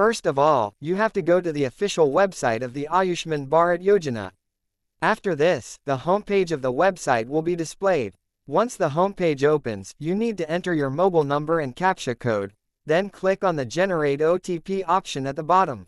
First of all, you have to go to the official website of the Ayushman Bharat Yojana. After this, the homepage of the website will be displayed. Once the homepage opens, you need to enter your mobile number and CAPTCHA code, then click on the Generate OTP option at the bottom.